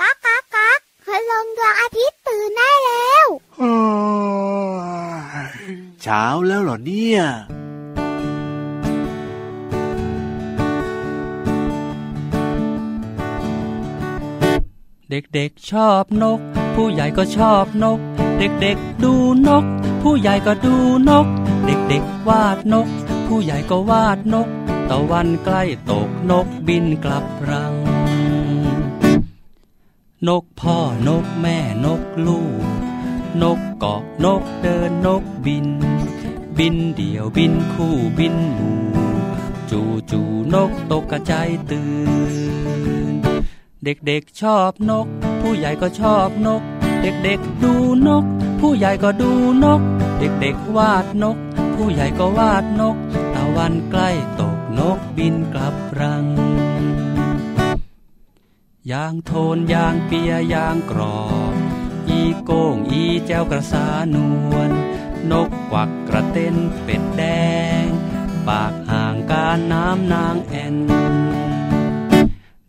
ก๊ากก๊ากก๊ากคืลงดวงอาทิตย์ตื่นได้แล้วเช้าแล้วเหรอเนี่ยเด็กๆชอบนก ผู้ใหญ่ก็ชอบนก เด็กๆดูนก ผู้ใหญ่ก็ดูนก เด็กๆวาดนก ผู้ใหญ่ก็วาดนก ตะวันใกล้ตกนกบินกลับรัง นกพ่อนกแม่นกลูก นกเกาะนกเดินนกบิน บินเดี่ยวบินคู่บินหมู่จูจูนกตกกระจายตื่น เด็กๆชอบนก ผู้ใหญ่ก็ชอบนก เด็กๆดูนก ผู้ใหญ่ก็ดูนก เด็กๆวาดนก ผู้ใหญ่ก็วาดนก ตะวันใกล้ตกนกบินกลับรัง ยางโทนยางเปียยางกรอบอีโก้งอีแจวกระสานวลนกกวักกระเต้นเป็ดแดง ปากห่างการน้ำนางแอน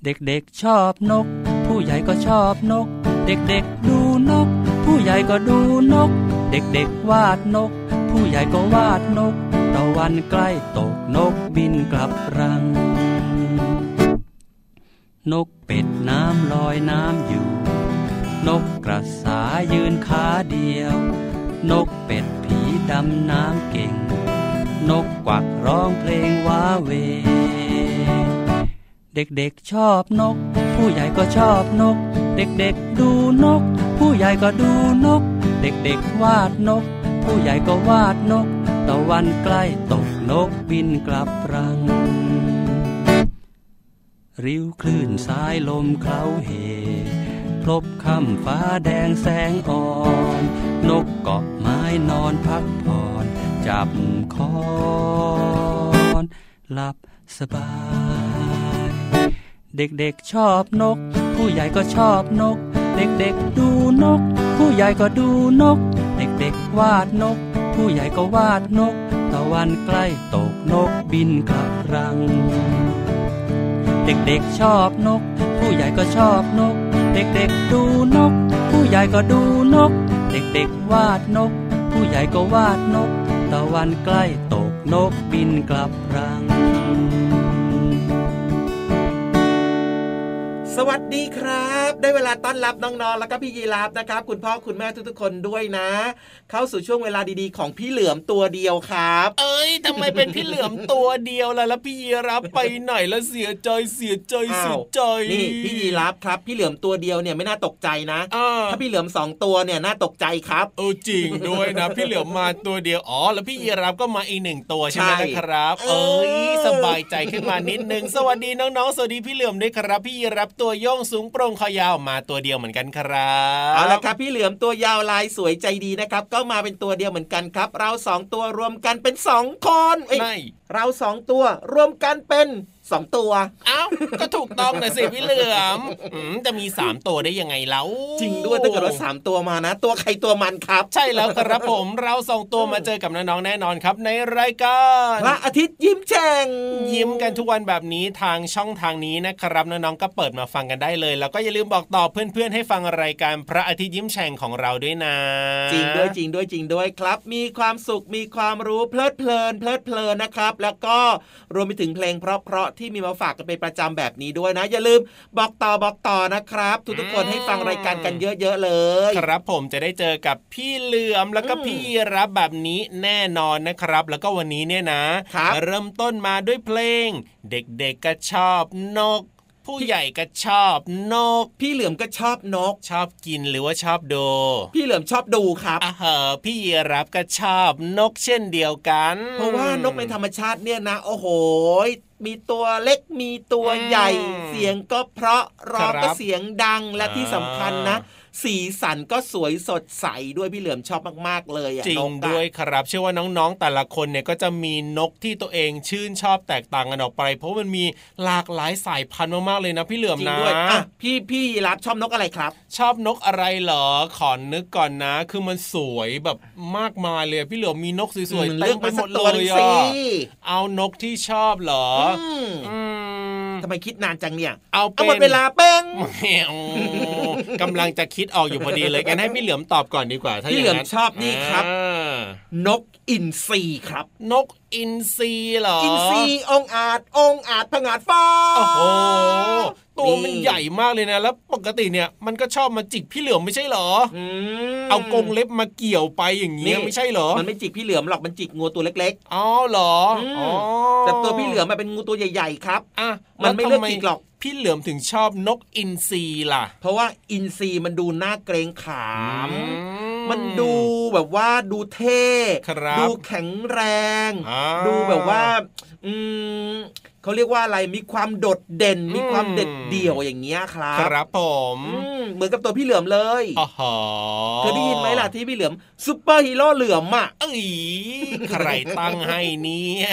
เด็กๆชอบนก ผู้ใหญ่ก็ชอบนก เด็กๆดูนก ผู้ใหญ่ก็ดูนก เด็กๆวาดนก ผู้ใหญ่ก็วาดนกตะวันใกล้ตกนกบินกลับรัง นกเป็ดน้ำลอยน้ำอยู่ นกกระสายืนขาเดียว นกเป็ดผีดำน้ำเก่ง นกกวักร้องเพลงว้าเว เด็กๆชอบนก ผู้ใหญ่ก็ชอบนก เด็กๆดูนก ผู้ใหญ่ก็ดูนก เด็กๆวาดนก ผู้ใหญ่ก็วาดนก ตะวันใกล้ตกนกบินกลับรัง ริ้วคลื่นสายลมเคล้าเหพลบคำฟ้าแดงแสงอ่อน นกเกาะไม้นอนพักผ่อน จับคอนหลับสบาย เด็กๆชอบนก ผู้ใหญ่ก็ชอบนก เด็กๆดูนก ผู้ใหญ่ก็ดูนก เด็กๆวาดนก ผู้ใหญ่ก็วาดนก ตะวันใกล้ตกนกบินกลับรัง เด็กๆชอบนก ผู้ใหญ่ก็ชอบนก เด็กๆดูนก ผู้ใหญ่ก็ดูนก เด็กๆวาดนก ผู้ใหญ่ก็วาดนก ตะวันใกล้ตกนกบินกลับรัง สวัสดีครับ ได้เวลาต้อนรับน้องๆ แล้วก็พี่ยีราฟนะครับ คุณพ่อคุณแม่ทุกๆ คนด้วยนะ เข้าสู่ช่วงเวลาดีๆ ของพี่เหลือมตัวเดียวครับ เอ้ยทำไมเป็นพี่เหลือมตัวเดียวล่ะแล้วพี่ยีรับไปไหนแล้วเสียใจเสียใจอ้าเสีวยใจนี่พี่ยีราฟครับ พี่เหลือมตัวเดียวเนี่ยไม่น่าตกใจนะอ่าถ้าพี่เหลือมสองตัวเนี่ยน่าตกใจครับเออจริงด้วยนะ พี่เหลือมมาตัวเดียวอ๋อแล้วพี่ยีรับก็มาอีกหนึ่งตัวใช่ไหมใช่นะครับ เอเอ้อยสบายใจขึ้นมานิดนึงสวัสดีน้องๆสวัสดีพี่เหลือมด้วยครับ พี่ยีรับตัวโยงสูงโปร่งคอยาวมาตัวเดียวเหมือนกันครับเอาละครับพี่เหลือมตัวยาวลายสวยใจดีนะครับ ก็มาเป็นตัวเดียวเหมือนกันครับ เราสองตัวรวมกันเป็นสองคนเอ้ยไม่เราสองตัวรวมกันเป็น สองตัว เอ้าก็ถูกต้องนะสิพี่เหลือมอืมจะมีสามตัวได้ยังไงแล้วจริงด้วยถ้าเกิดว่าสามตัวมานะ ตัวใครตัวมันครับ ใช่แล้วครับผมเราสองตัวมาเจอกับน้องๆแน่นอนครับ ในรายการพระอาทิตย์ยิ้มแฉ่งยิ้มกันทุกวันแบบนี้ทางช่องทางนี้นะครับน้องๆก็เปิดมาฟังกันได้เลย แล้วก็อย่าลืมบอกต่อเพื่อนๆ ให้ฟังรายการพระอาทิตย์ยิ้มแฉ่งของเราด้วยนะ จริงด้วยจริงด้วยจริงด้วยครับ มีความสุขมีความรู้เพลิดเพลินเพลิดเพลินนะครับ แล้วก็รวมไปถึงเพลงเพราะๆที่มีมาฝากกันเป็นประจำแบบนี้ด้วยนะ อย่าลืมบอกต่อบอกต่อนะครับ ทุกๆคนให้ฟังรายการกันเยอะๆเลย ครับผมจะได้เจอกับพี่เหลือมแล้วก็อืมพี่ยีรับแบบนี้แน่นอนนะครับ แล้วก็วันนี้เนี่ยนะครับเริ่มต้นมาด้วยเพลง เด็กๆก็ชอบนกผู้ใหญ่ก็ชอบนก พี่เหลือมก็ชอบนก ชอบกินหรือว่าชอบดู พี่เหลือมชอบดูครับอะเหอะพี่ยีรับก็ชอบนกเช่นเดียวกัน เพราะว่านกในธรรมชาติเนี่ยนะ โอ้โหมีตัวเล็กมีตัวใหญ่ เสียงก็เพราะร้องก็เสียงดังและที่สำคัญนะ สีสันก็สวยสดใสด้วยพี่เหลือมชอบมาก ๆ เลยอะจริงนกอะด้วยครับ เชื่อว่าน้องๆ แต่ละคนเนี่ยก็จะมีนกที่ตัวเองชื่นชอบแตกต่างกันออกไป เพราะมันมีหลากหลายสายพันธุ์มากๆเลยนะพี่เหลือมจริงนะด้วยอะพี่พี่ยีรับชอบนกอะไรครับ ชอบนกอะไรเหรอขอนึกก่อนนะ คือมันสวยแบบมากมายเลยพี่เหลือมมีนกสวยๆอืมเต็เลือกมไปมาหสัมกดตัวเลหนึ่ยงสิอะเอานกที่ชอบเหรออืมอืมทำไมคิดนานจังเนี่ย เอาเอาเป็นหมดเวลาเป้งแมวกำลังจะคิดออกอยู่พอดีเลยกันให้พี่เหลือมตอบก่อนดีกว่าถ้าพี่ย่างเหลือมนั้นชอบนี่ครับอ่านกอินทรีครับ นกอินทรีเหรออิอินทรีองอาจองอาจผงาดฟ้าโอ้โห ตัวมันนี่ใหญ่มากเลยนะ แล้วปกติเนี่ยมันก็ชอบมาจิกพี่เหลือมไม่ใช่เหรออืมเอากรงเล็บมาเกี่ยวไปอย่างเงี้ยไม่ใช่เหรอ มันไม่จิกพี่เหลือมหรอกมันจิกงูตัวเล็กอ๋อเหรออืมอ๋อๆแต่ตัวพี่เหลือมมันเป็นงูตัวใหญ่ๆครับอะมันไม่เลือกแวทำจิกหรอกพี่เหลือมถึงชอบนกอินทรีล่ะ เพราะว่าอินทรีมันดูน่าเกรงขามอืมันดูแบบว่าดูเท่ครับดูแข็งแรงอ่าดูแบบว่า อืม เขาเรียกว่าอะไรมีความโดดเด่น มีความอืมเด็ดเดี่ยวอย่างเงี้ยครับครับผมอืมเหมือนกับตัวพี่เหลือมเลยอ๋อหอเคยได้ยินไหมล่ะที่พี่เหลือมซุปเปอร์ฮีโร่เหลือมอะเอ้ยใครตั้งให้เนี่ย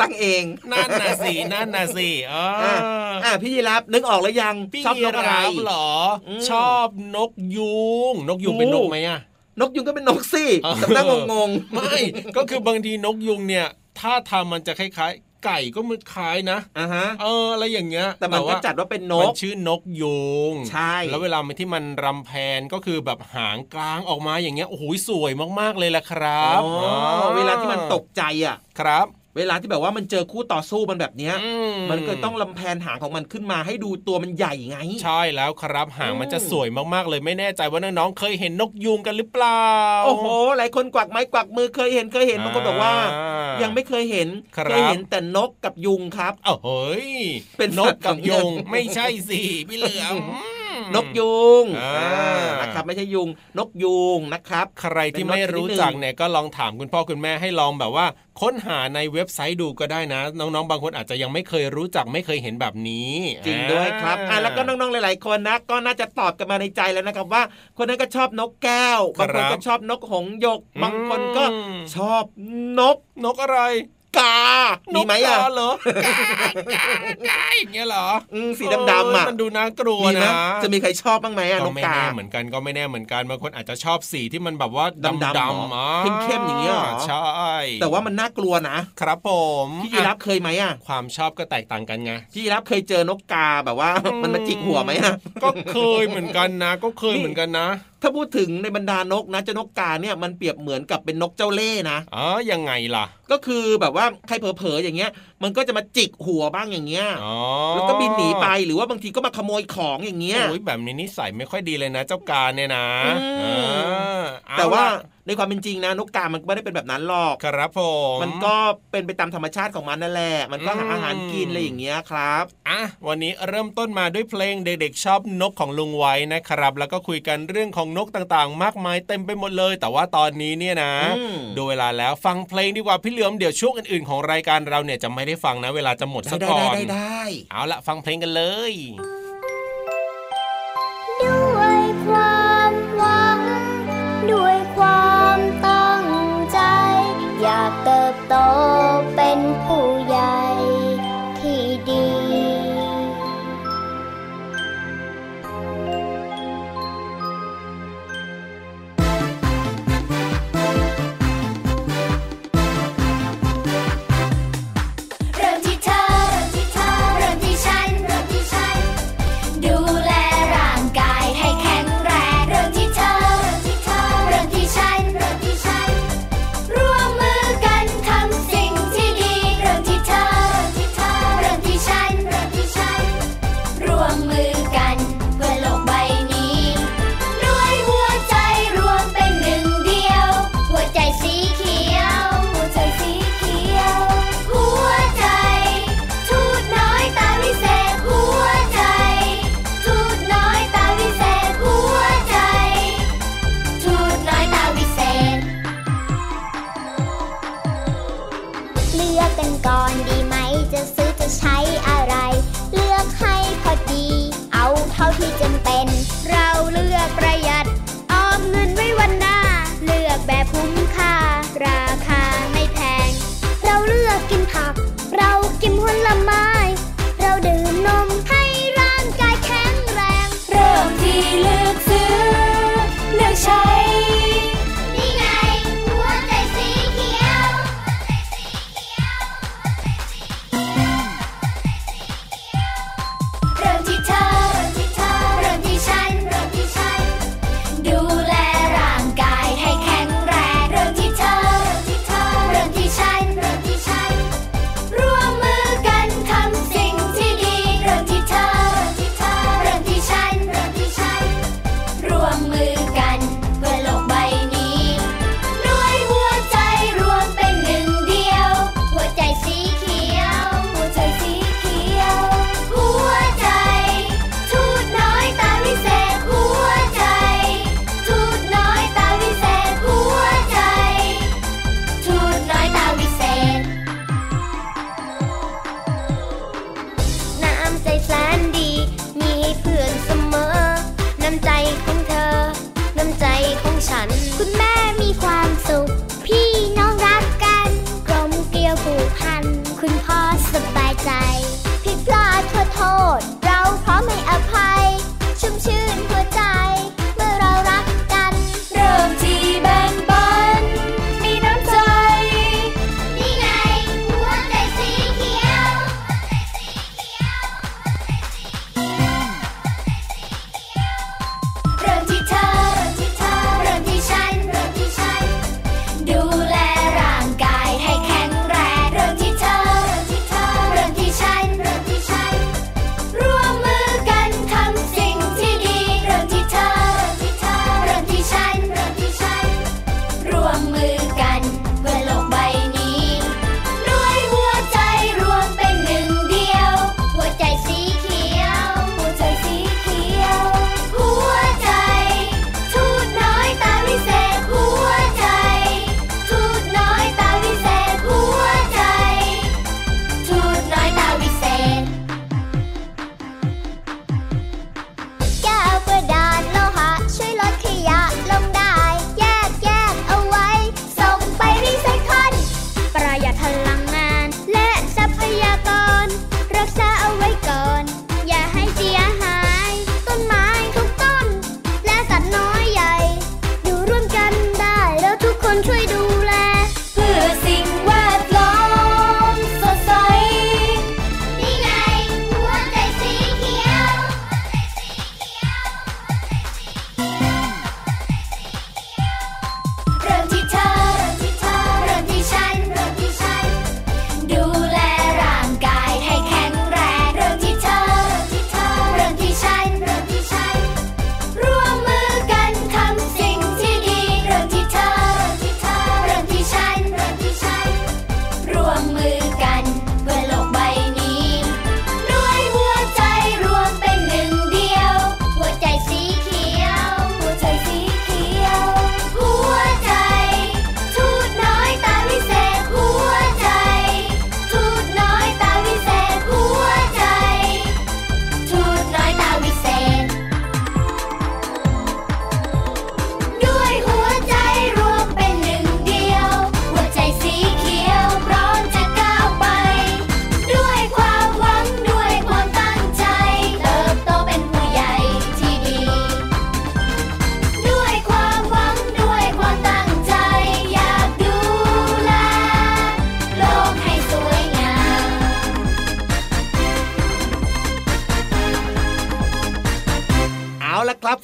ตั้งเองนั่นน่ะสินั่นน่ะสิอ๋อออะอะพี่ยีรับนึกออกแล้วยังพี่ชอบนกอะไรรับเหรออมชอบนกยุงนกยุงโอ้เป็นนกไหมอะนกยุงก็เป็นนกสิเออแต่นั่งงงไม่ ก็คือบางทีนกยุงเนี่ย ถ้าทำมันจะคล้ายๆ ไก่ก็มันคล้ายนะๆอะฮะเอออะไรอย่างเงี้ย แต่มันก็ว่าจัดว่าเป็นนมันกชื่อนกยุงใช่ แล้วเวลามันที่มันรำแพนก็คือแบบหางกลางออกมาอย่างเงี้ยโอ้โหสวยมากๆเลยล่ะครับอ๋อเวลาที่มันตกใจอะครับ เวลาที่แบบว่ามันเจอคู่ต่อสู้มันแบบเนี้ยอืมันก็ต้องลำแพนหางของมันขึ้นมาให้ดูตัวมันใหญ่ไง ใช่แล้วครับหางอืมมันจะสวยมากๆเลยไม่แน่ใจว่าน้องๆเคยเห็นนกยุงกันหรือเปล่า โอ้โหหลายคนกวักไม้กวักมือเคยเห็นเคยเห็นบางคนบอกว่าอ่ายังไม่เคยเห็นครับเคยเห็นแต่นกกับยุงครับเอ้าเฮ้ยเป็นนสักตว์กับของยุงเรื่องไม่ใช่สิพี่เหลือม นกยุงอ่าอ่านะครับไม่ใช่ยุงนกยุงนะครับ ใครที่ไม่รู้จักเนี่ยก็ลองถามคุณพ่อคุณแม่ให้ลองแบบว่า ค้นหาในเว็บไซต์ดูก็ได้นะ น้องๆ บางคนอาจจะยังไม่เคยรู้จักไม่เคยเห็นแบบนี้ จริงด้วยครับอะแล้วก็น้องๆหลาย ๆ คนนะ ก็น่าจะตอบกันมาในใจแล้วนะครับว่า คนนั้นก็ชอบนกแก้วบางคนก็ชอบนกหงส์หยก บางคนก็ชอบนกนกอะไร กา มีไหมอะนกกาเหรอกากาอย่างเงี้ยเหรออืมสีดำๆอะเมันดูน่ากลัวมีไหมนะ จะมีใครชอบบ้างไหมอะนก็กไม่กาแน่เหมือนกันก็ไม่แน่เหมือนกันบางคนอาจจะชอบสีที่มันแบบว่าดำๆดำเหรอๆอะเข้มๆอย่างเงี้ยเหรอใช่ แต่ว่ามันน่ากลัวนะ ครับผมพี่ยีรับเคยไหมอะ ความชอบก็แตกต่างกันไงพี่ยีรับเคยเจอนกกาแบบว่ามันมาจิกหัวไหมอะก็เคยเหมือนกันนะ ก็เคยเหมือนกันนะ ถ้าพูดถึงในบรรดานกนะเจ้านกกาเนี่ยมันเปรียบเหมือนกับเป็นนกเจ้าเล่ห์นะอ๋อยังไงล่ะ ก็คือแบบว่าใครเผลอๆอย่างเงี้ย มันก็จะมาจิกหัวบ้างอย่างเงี้ยอ๋อแล้วก็บินหนีไปหรือว่าบางทีก็มาขโมยของอย่างเงี้ยโอ้ยแบบนี้นิสัยไม่ค่อยดีเลยนะ เจ้าการเนี่ยนะอืมเออเอแต่ว่าล่ะในความเป็นจริงนะนกกา มันไม่ได้เป็นแบบนั้นหรอก ครับผม มันก็เป็นไปตามธรรมชาติของมันนั่นแหละ มันก็หาอืมอาหารกินอะไรอย่างเงี้ยครับ อะ วันนี้เริ่มต้นมาด้วยเพลงเด็กๆชอบนกของลุงไว้นะครับ แล้วก็คุยกันเรื่องของนกต่างๆ มากมายเต็มไปหมดเลย แต่ว่าตอนนี้เนี่ยนะอืมดูเวลาแล้วฟังเพลงดีกว่าพี่เหลือมเดี๋ยวช่วงอื่นๆของรายการเราเนี่ยจะไม่ได้ฟังนะ เวลาจะหมดได้ซะได้ก่อได้นได้ได้เอาละฟังเพลงกันเลยด้วยความหวัง ด้วยความตั้งใจ อยากเติบโต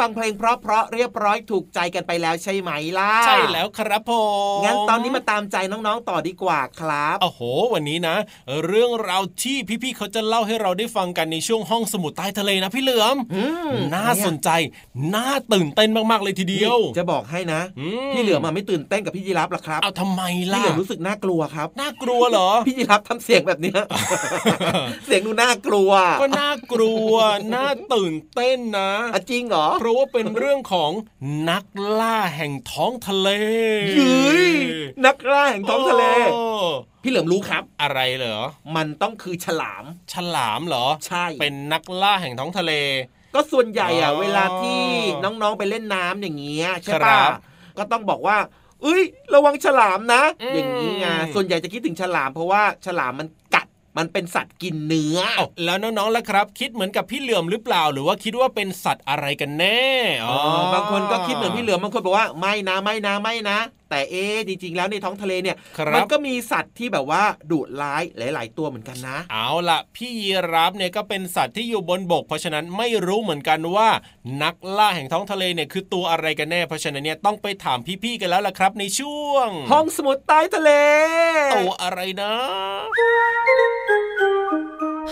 ฟังเพลงเพราะๆเรียบร้อยถูกใจกันไปแล้วใช่ไหมล่ะ ใช่แล้วครับผมงั้นตอนนี้มาตามใจน้องๆต่อดีกว่าครับโอ้โห วันนี้นะ เรื่องราวที่พี่ๆเขาจะเล่าให้เราได้ฟังกันในช่วงห้องสมุดใต้ทะเลนะพี่เหลือมอืมน่าสนใจ น่าตื่นเต้นมากๆเลยทีเดียว จะบอกให้นะอืมพี่เหลือมมาไม่ตื่นเต้นกับพี่ยีรับหรอกครับเอาทำไมพี่ล่ะเหลือมรู้สึกน่ากลัวครับน่ากลัวเหรอ พี่ยีรับทำเสียงแบบเนี้ยเสียงดูน่ากลัว ก็น่ากลัวน่าตื่นเต้นนะอะจริงเหรอเพราะว่าเป็นเรื่องของนักล่าแห่งท้องทะเลยืยนักล่าแห่งท้องทะเลโอ้พี่เหลือมรู้ครับ อะไรเหรอ มันต้องคือฉลาม ฉลามเหรอ ใช่ เป็นนักล่าแห่งท้องทะเล ก็ส่วนใหญ่อะอ๋อเวลาที่น้องๆไปเล่นน้ำอย่างเงี้ยใช่ครัปะบก็ต้องบอกว่าเอ้ย ระวังฉลามนะอืมอย่างนี้ไงส่วนใหญ่จะคิดถึงฉลามเพราะว่าฉลามมันกัด มันเป็นสัตว์กินเนื้อเอ้าแล้วน้องๆล่ะครับ คิดเหมือนกับพี่เหลือมหรือเปล่า หรือว่าคิดว่าเป็นสัตว์อะไรกันแน่อ๋อบางคนก็คิดเหมือนพี่เหลือมบางคนบอกว่าไม่นะไม่นะไม่นะแต่เอ๊ะจริงๆแล้วในท้องทะเลเนี่ยครับมันก็มีสัตว์ที่แบบว่าดุร้ายหลาย ๆ ตัวเหมือนกันนะ เอาล่ะ พี่ยีราฟเนี่ยก็เป็นสัตว์ที่อยู่บนบก เพราะฉะนั้นไม่รู้เหมือนกันว่า นักล่าแห่งท้องทะเลเนี่ยคือตัวอะไรกันแน่เพราะฉะนั้นเนี่ยต้องไปถามพี่ๆกันแล้วล่ะครับ ในช่วง ห้องสมุดใต้ทะเลตัวอะไรนะ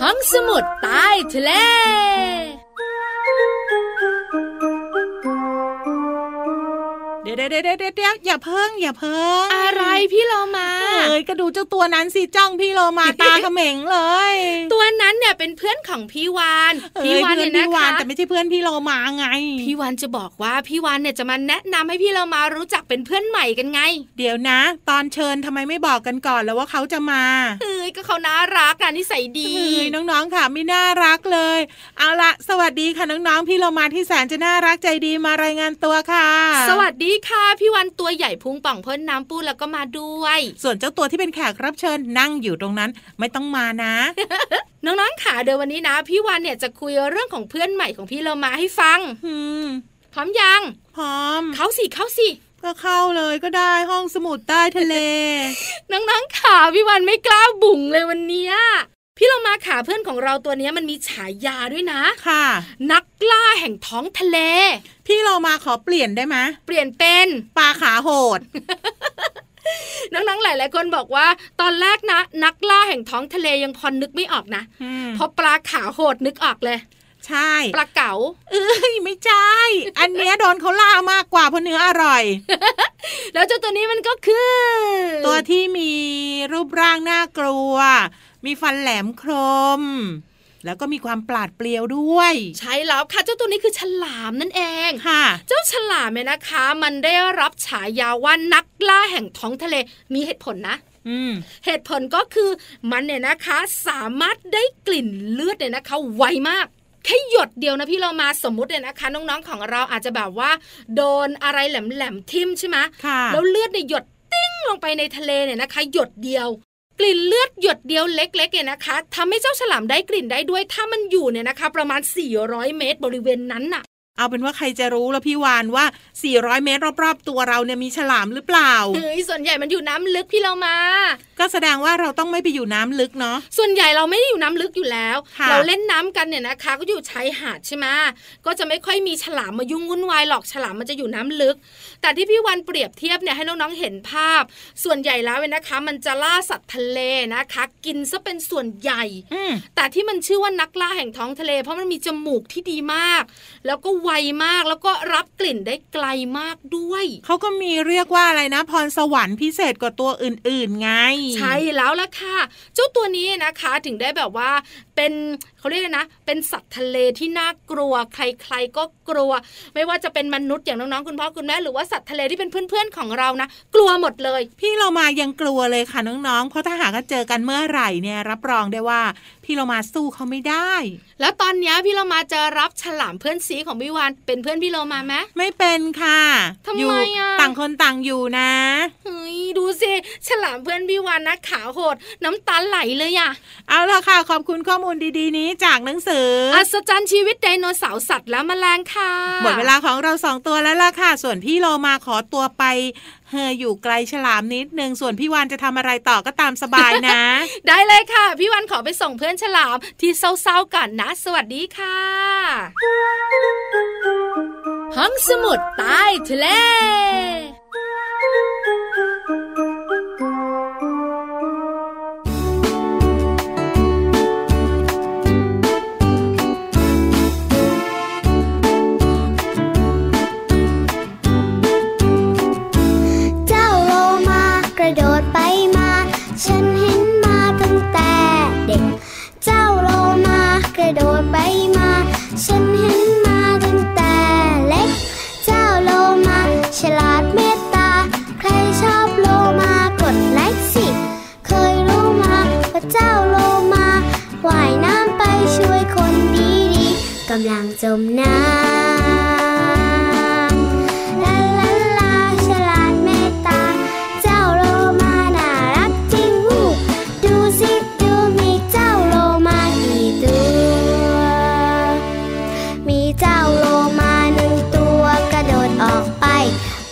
ห้องสมุดใต้ทะเล ดี๋ยวเดี๋ยวเดี๋ยวเดี๋ยวอย่าเพิ่งอย่าเพิ่งอะไรพี่โลมาเอ้ยก็ดูเจ้าตัวนั้นสิจ้องพี่โลมาตาเขม็งเลย ตัวนั้นเนี่ยเป็นเพื่อนของพี่วานเอ้พี่ยวานเพื่อเนี่นยพี่นะวานคะแต่ไม่ใช่เพื่อนพี่โลมาไง พี่วานจะบอกว่าพี่วานเนี่ยจะมาแนะนำให้พี่โลมารู้จักเป็นเพื่อนใหม่กันไง เดี๋ยวนะ ตอนเชิญทำไมไม่บอกกันก่อนแล้วว่าเขาจะมาเอ้ยก็เขาน่ารักอะนิสัยดีเอ้ยน้องๆค่ะไม่น่ารักเลย เอาละสวัสดีค่ะน้องๆพี่โลมาที่แสนจะน่ารักใจดีมารายงานตัวค่ะ สวัสดีค่ะพี่วันตัวใหญ่พุงป่องเพิ่นน้ำปูแล้วก็มาด้วย ส่วนเจ้าตัวที่เป็นแขกรับเชิญนั่งอยู่ตรงนั้นไม่ต้องมานะ น้องๆค่ะเดี๋ยววันนี้นะ พี่วันเนี่ยจะคุยเรื่องของเพื่อนใหม่ของพี่เรามาให้ฟังอืมพร้อมยัง พร้อม เขาสิเขาสิก็เข้าเลยก็ได้ห้องสมุดใต้ทะเล น้องๆค่ะพี่วันไม่กล้าบุ๋งเลยวันเนี้ย พี่เรามาขาเพื่อนของเราตัวเนี้ยมันมีฉายาด้วยนะค่ะ นักล่าแห่งท้องทะเล พี่เรามาขอเปลี่ยนได้ไหมเปลี่ยนเป็นปลาขาโหดน้องๆหลายๆคนบอกว่า ตอนแรกนะ นักล่าแห่งท้องทะเลยังพอนึกไม่ออกนะอืมเพราะปลาขาโหดนึกออกเลยใช่ปลาเก๋าเอ้ยไม่ใช่ อันเนี้ยโดนเขาล่ามากกว่าเพราะเนื้ออร่อย แล้วเจ้าตัวนี้มันก็คือ ตัวที่มีรูปร่างน่ากลัว มีฟันแหลมคม แล้วก็มีความปราดเปรียวด้วย ใช่แล้วค่ะเจ้าตัวนี้คือฉลามนั่นเองค่ะ เจ้าฉลามเนี่ยนะคะ มันได้รับฉายาว่านักล่าแห่งท้องทะเลมีเหตุผลนะอืมเหตุผลก็คือมันเนี่ยนะคะ สามารถได้กลิ่นเลือดเนี่ยนะคะ ไวมากแค่หยดเดียวนะพี่เรามาสมมุติเนี่ยนะคะ น้องๆของเราอาจจะแบบว่า โดนอะไรแหลมๆทิ่มใช่ไหมค่ะแล้วเลือดเนี่ยหยดติ้งลงไปในทะเลเนี่ยนะคะ หยดเดียว กลิ่นเลือดหยดเดียวเล็กๆเนี่ยนะคะทำให้เจ้าฉลามได้กลิ่นได้ด้วยถ้ามันอยู่เนี่ยนะคะ ประมาณ 400 เมตรบริเวณนั้นน่ะ เอาเป็นว่าใครจะรู้แล้วพี่วานว่า 400 เมตรรอบๆ ตัวเราเนี่ยมีฉลามหรือเปล่าเฮ้ยส่วนใหญ่มันอยู่น้ำลึกพี่เรามา ก็แสดงว่าเราต้องไม่ไปอยู่น้ำลึกเนาะ ส่วนใหญ่เราไม่ได้อยู่น้ำลึกอยู่แล้วค่ะเราเล่นน้ำกันเนี่ยนะคะ ก็อยู่ชายหาดใช่ไหมก็จะไม่ค่อยมีฉลามมายุ่งวุ่นวายหรอกฉลามมันจะอยู่น้ำลึก แต่ที่พี่วันเปรียบเทียบเนี่ยให้น้องๆเห็นภาพ ส่วนใหญ่แล้วเนี่ยนะคะ มันจะล่าสัตว์ทะเลนะคะ กินซะเป็นส่วนใหญ่อืมแต่ที่มันชื่อว่านักล่าแห่งท้องทะเล เพราะมันมีจมูกที่ดีมาก แล้วก็ไวมากแล้วก็รับกลิ่นได้ไกลมากด้วย เขาก็มีเรียกว่าอะไรนะ พรสวรรค์พิเศษกว่าตัวอื่น ๆ ไง ใช่แล้วล่ะค่ะ เจ้าตัวนี้นะคะถึงได้แบบว่าเป็นเขาเรียกอะไรนะ เป็นสัตว์ทะเลที่น่ากลัว ใครๆก็กลัว ไม่ว่าจะเป็นมนุษย์อย่างน้องๆคุณพ่อคุณแม่หรือว่าสัตว์ทะเลที่เป็นเพื่อนๆของเรานะกลัวหมดเลย พี่เรามายังกลัวเลยค่ะน้องๆเพราะถ้าหากว่าเจอกันเมื่อไหร่เนี่ยรับรองได้ว่า พี่เรามาสู้เขาไม่ได้ แล้วตอนเนี้ยพี่เรามาจะรับฉลามเพื่อนซีของพี่วานเป็นเพื่อนพี่เรามาไหมไม่เป็นค่ะทำไมอยู่อะต่างคนต่างอยู่นะเฮ้ยดูสิฉลามเพื่อนพี่วานนะขาโหด น้ำตาไหลเลยอะเอาละค่ะ ขอบคุณข้อมูลดีๆ นี้จากหนังสือออัศจรรย์ชีวิตไดโนเสาร์สัตว์และแมลงค่ะหมดเวลาของเราสองตัวแล้วล่ะค่ะ ส่วนพี่โลมาขอตัวไป เฮออยู่ไกลฉลามนิดนึงส่วนพี่วานจะทำอะไรต่อก็ตามสบายนะ ได้เลยค่ะ พี่วันขอไปส่งเพื่อนฉลามที่เศร้าๆก่อนนะ สวัสดีค่ะ ห้องสมุดใต้ทะเล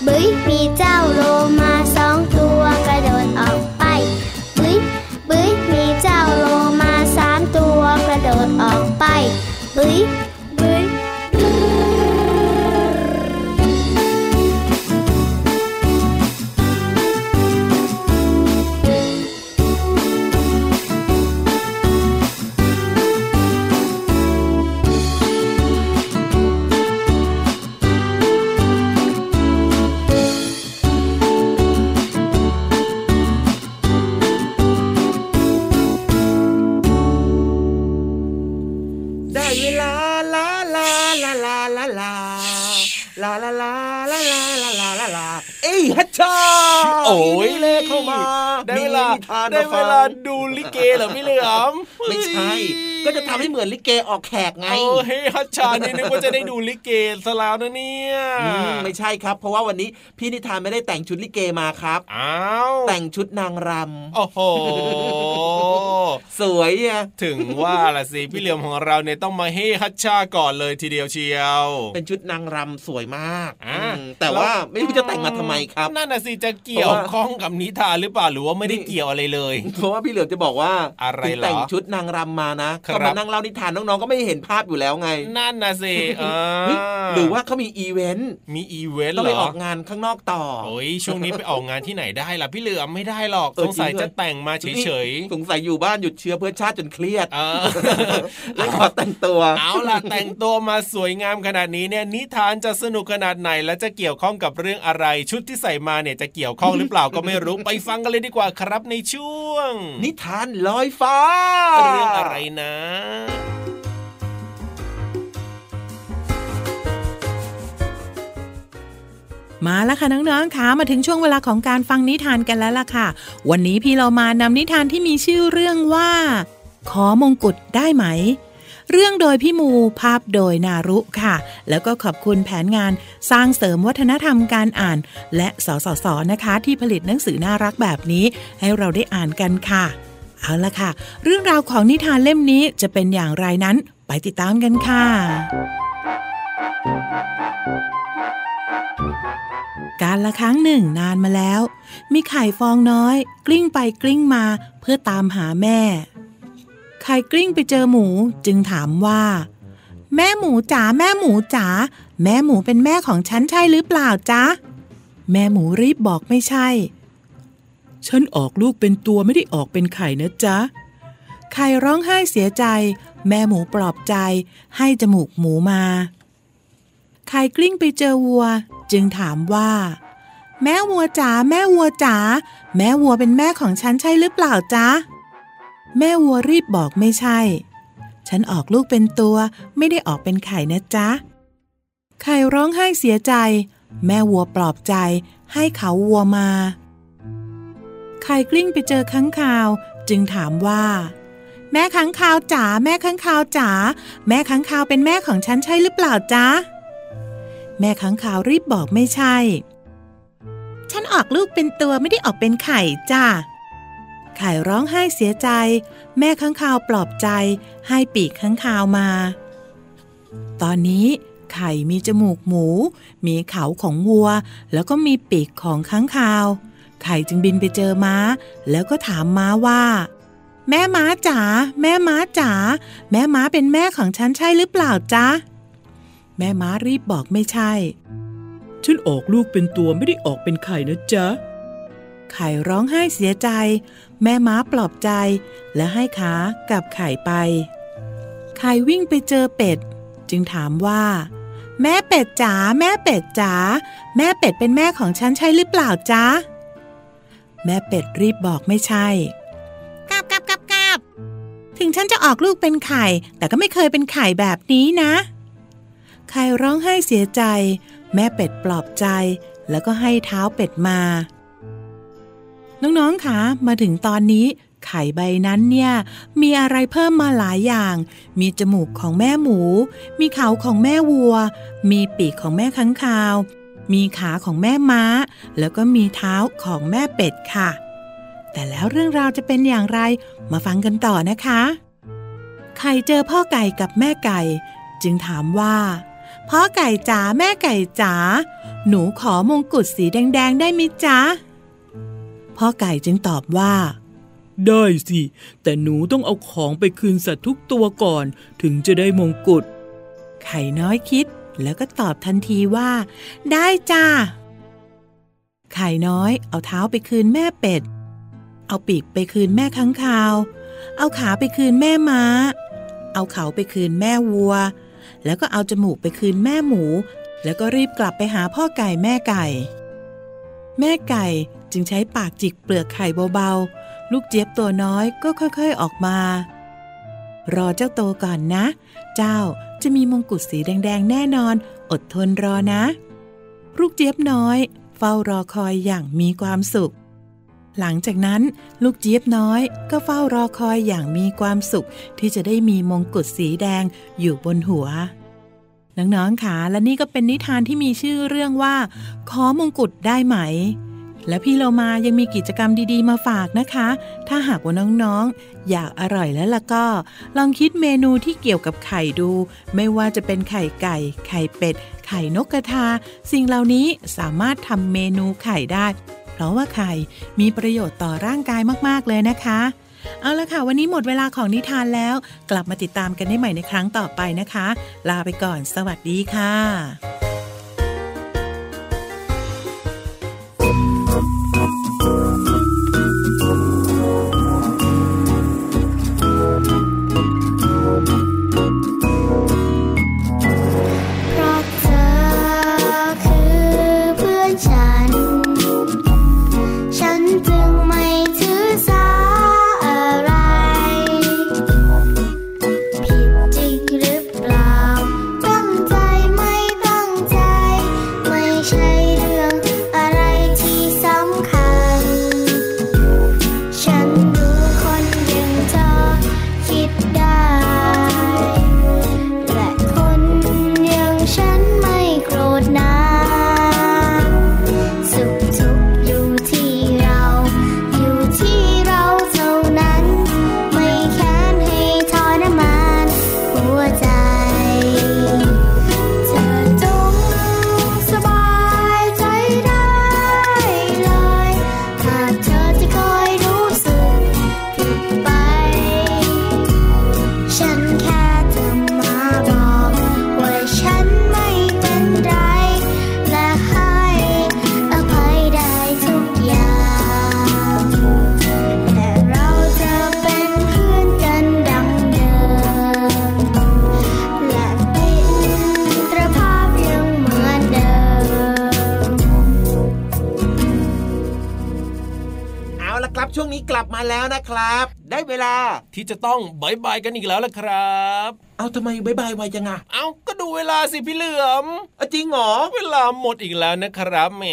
เบยมีเจ้าโล ได้เวลาดูลิเกเหรอพี่เหลือมไม่ใช่ ก็จะทำให้เหมือนลิเกออกแขกไงโอ้เฮ้ฮัชชานี่นึกว่าจะได้ดูลิเกซะแล้วนะเนี่ยไม่ใช่ครับ เพราะว่าวันนี้พี่นิทานไม่ได้แต่งชุดลิเกมาครับอ้าวแต่งชุดนางรำโอ้โหสวยอะถึงว่าล่ะสิพี่เหลือมของเราเนี่ยต้องมาเฮ้ฮัชชาก่อนเลยทีเดียวเชียว เป็นชุดนางรำสวยมากแต่ว่าไม่รู้จะแต่งมาทำไมครับนั่นน่ะสิจะเกี่ยวข้องกับนิทานหรือเปล่าหรือว่าไม่ได้เกี่ยวอะไรเลย เพราะว่าพี่เหลือมจะบอกว่าอะไรหรอแต่งชุดนางรำมานะก็มานั่งเล่านิทานน้องๆก็ไม่เห็นภาพอยู่แล้วไง นั่นนะสิหรือว่าเขามีอีเวนต์มีอีเวนต์เหรอต้องไปออกงานข้างนอกต่อโอ้ยช่วงนี้ไปออกงานที่ไหนได้ล่ะพี่เหลือมไม่ได้หรอกสงสัยจะแต่งมาเฉยๆสงสัยอยู่บ้านหยุดเชื้อเพื่อชาติจนเครียดแล้วขอแต่งตัว เอาล่ะแต่งตัวมาสวยงามขนาดนี้เนี่ยนิทานจะสนุกขนาดไหนและจะเกี่ยวข้องกับเรื่องอะไรชุดที่ใส่มาเนี่ยจะเกี่ยวข้องหรือเปล่าก็ไม่รู้ไปฟังกันเลยดีกว่าครับในช่วง นิทานลอยฟ้า เรื่องอะไรนะมาแล้วค่ะน้องๆค่ะมาถึงช่วงเวลาของการฟังนิทานกันแล้วล่ะค่ะ วันนี้พี่เรามานำนิทานที่มีชื่อเรื่องว่า ขอมงกุฎได้ไหม เรื่องโดยพี่มูภาพโดยนารุค่ะ แล้วก็ขอบคุณแผนงานสร้างเสริมวัฒนธรรมการอ่าน และสสสนะคะ ที่ผลิตหนังสือน่ารักแบบนี้ ให้เราได้อ่านกันค่ะ เอาละค่ะ เรื่องราวของนิทานเล่มนี้จะเป็นอย่างไรนั้นไปติดตามกันค่ะ การละครั้งหนึ่งนานมาแล้ว มีไข่ฟองน้อย กลิ้งไปกลิ้งมาเพื่อตามหาแม่ ไข่กลิ้งไปเจอหมูจึงถามว่า แม่หมูจ๋าแม่หมูจ๋าแม่หมูเป็นแม่ของฉันใช่หรือเปล่าจ๊ะแม่หมูรีบบอกไม่ใช่ ฉันออกลูกเป็นตัวไม่ได้ออกเป็นไข่นะจ๊ะ ไข่ร้องไห้เสียใจ แม่หมูปลอบใจ ให้จมูกหมูมา ไข่กลิ้งไปเจอวัว จึงถามว่า แม่วัวจ๋าแม่วัวจ๋าแม่วัวเป็นแม่ของฉันใช่หรือเปล่าจ๊ะ แม่วัวรีบบอกไม่ใช่ ฉันออกลูกเป็นตัว ไม่ได้ออกเป็นไข่นะจ๊ะ ไข่ร้องไห้เสียใจ แม่วัวปลอบใจ ให้เขาวัวมา ไข่กลิ้งไปเจอค้างคาว จึงถามว่า แม่ค้างคาวจ๋าแม่ค้างคาวจ๋าแม่ค้างคาวเป็นแม่ของฉันใช่หรือเปล่าจ๊ะแม่ค้างคาวรีบบอกไม่ใช่ ฉันออกลูกเป็นตัวไม่ได้ออกเป็นไข่จ้าไข่ร้องไห้เสียใจ แม่ค้างคาวปลอบใจ ให้ปีกค้างคาวมา ตอนนี้ไข่มีจมูกหมู มีเขาของวัว แล้วก็มีปีกของค้างคาว ไข่จึงบินไปเจอม้า แล้วก็ถามม้าว่า แม่ม้าจ๋าแม่ม้าจ๋าแม่ม้าเป็นแม่ของฉันใช่หรือเปล่าจ๊ะแม่ม้ารีบบอกไม่ใช่ ฉันออกลูกเป็นตัวไม่ได้ออกเป็นไข่นะจ๊ะไข่ร้องไห้เสียใจ แม่ม้าปลอบใจ และให้ขากับไข่ไป ไข่วิ่งไปเจอเป็ด จึงถามว่า แม่เป็ดจ๋าแม่เป็ดจ๋าแม่เป็ดเป็นแม่ของฉันใช่หรือเปล่าจ๊ะ แม่เป็ดรีบบอกไม่ใช่กาบกาบกาบกาบถึงฉันจะออกลูกเป็นไข่ แต่ก็ไม่เคยเป็นไข่แบบนี้นะ ไข่ร้องไห้เสียใจ แม่เป็ดปลอบใจ แล้วก็ให้เท้าเป็ดมา น้องๆคะมาถึงตอนนี้ไข่ใบนั้นเนี่ย มีอะไรเพิ่มมาหลายอย่าง มีจมูกของแม่หมู มีเขาของแม่วัว มีปีกของแม่ค้างคาว มีขาของแม่ม้า แล้วก็มีเท้าของแม่เป็ดค่ะ แต่แล้วเรื่องราวจะเป็นอย่างไรมาฟังกันต่อนะคะ ไข่เจอพ่อไก่กับแม่ไก่ จึงถามว่าพ่อไก่จ๋าแม่ไก่จ๋าหนูขอมงกุฎสีแดง ๆ ได้ไหมจ๊ะพ่อไก่จึงตอบว่า ได้สิ แต่หนูต้องเอาของไปคืนสัตว์ทุกตัวก่อน ถึงจะได้มงกุฎไข่น้อยคิด แล้วก็ตอบทันทีว่า ได้จ้า ไข่น้อยเอาเท้าไปคืนแม่เป็ด เอาปีกไปคืนแม่ค้างคาว เอาขาไปคืนแม่ม้า เอาเขาไปคืนแม่วัว แล้วก็เอาจมูกไปคืนแม่หมู แล้วก็รีบกลับไปหาพ่อไก่แม่ไก่ แม่ไก่จึงใช้ปากจิกเปลือกไข่เบาๆ ลูกเจี๊ยบตัวน้อยก็ค่อยๆออกมา รอเจ้าโตก่อนนะ เจ้าจะมีมงกุฎสีแดง ๆ แน่นอน อดทนรอนะ ลูกเจี๊ยบน้อย เฝ้ารอคอยอย่างมีความสุข หลังจากนั้นลูกเจี๊ยบน้อย ก็เฝ้ารอคอยอย่างมีความสุข ที่จะได้มีมงกุฎสีแดงอยู่บนหัวน้องๆค่ะและนี่ก็เป็นนิทานที่มีชื่อเรื่องว่า ขอมงกุฎได้ไหม และพี่เรามายังมีกิจกรรมดีๆ มาฝากนะคะ ถ้าหากว่าน้องๆ อยากอร่อยแล้วล่ะก็ ลองคิดเมนูที่เกี่ยวกับไข่ดู ไม่ว่าจะเป็นไข่ไก่ ไข่เป็ด ไข่นกกระทา สิ่งเหล่านี้สามารถทำเมนูไข่ได้ เพราะว่าไข่มีประโยชน์ต่อร่างกายมากๆเลยนะคะเอาละค่ะ วันนี้หมดเวลาของนิทานแล้ว กลับมาติดตามกันได้ใหม่ในครั้งต่อไปนะคะ ลาไปก่อน สวัสดีค่ะ ครับ ช่วงนี้กลับมาแล้วนะครับ ได้เวลาที่จะต้อง bye bye กันอีกแล้วล่ะครับ เอาทำไม bye bye ไวจังอะเอาก็ดูเวลาสิพี่เหลือมเอาจริงเหรอ เวลาหมดอีกแล้วนะครับแหม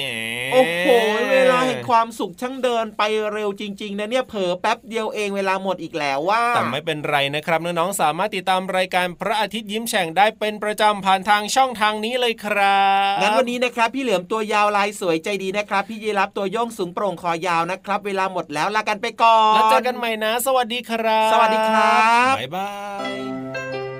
โอ้โห เวลาแห่งความสุขช่างเดินไปเร็วจริง ๆ นะเนี่ยเผลอแป๊บเดียวเองเวลาหมดอีกแล้วว่าแต่ไม่เป็นไรนะครับน้องๆสามารถติดตามรายการพระอาทิตย์ยิ้มแฉ่งได้เป็นประจำผ่านทางช่องทางนี้เลยครับงั้นวันนี้นะครับ พี่เหลือมตัวยาวลายสวยใจดีนะครับ พี่ยีรับตัวโย่งสูงโปร่งคอยาวนะครับ เวลาหมดแล้วลากันไปก่อนแล้วเจอกันใหม่นะ สวัสดีครับ สวัสดีครับบ๊ายบาย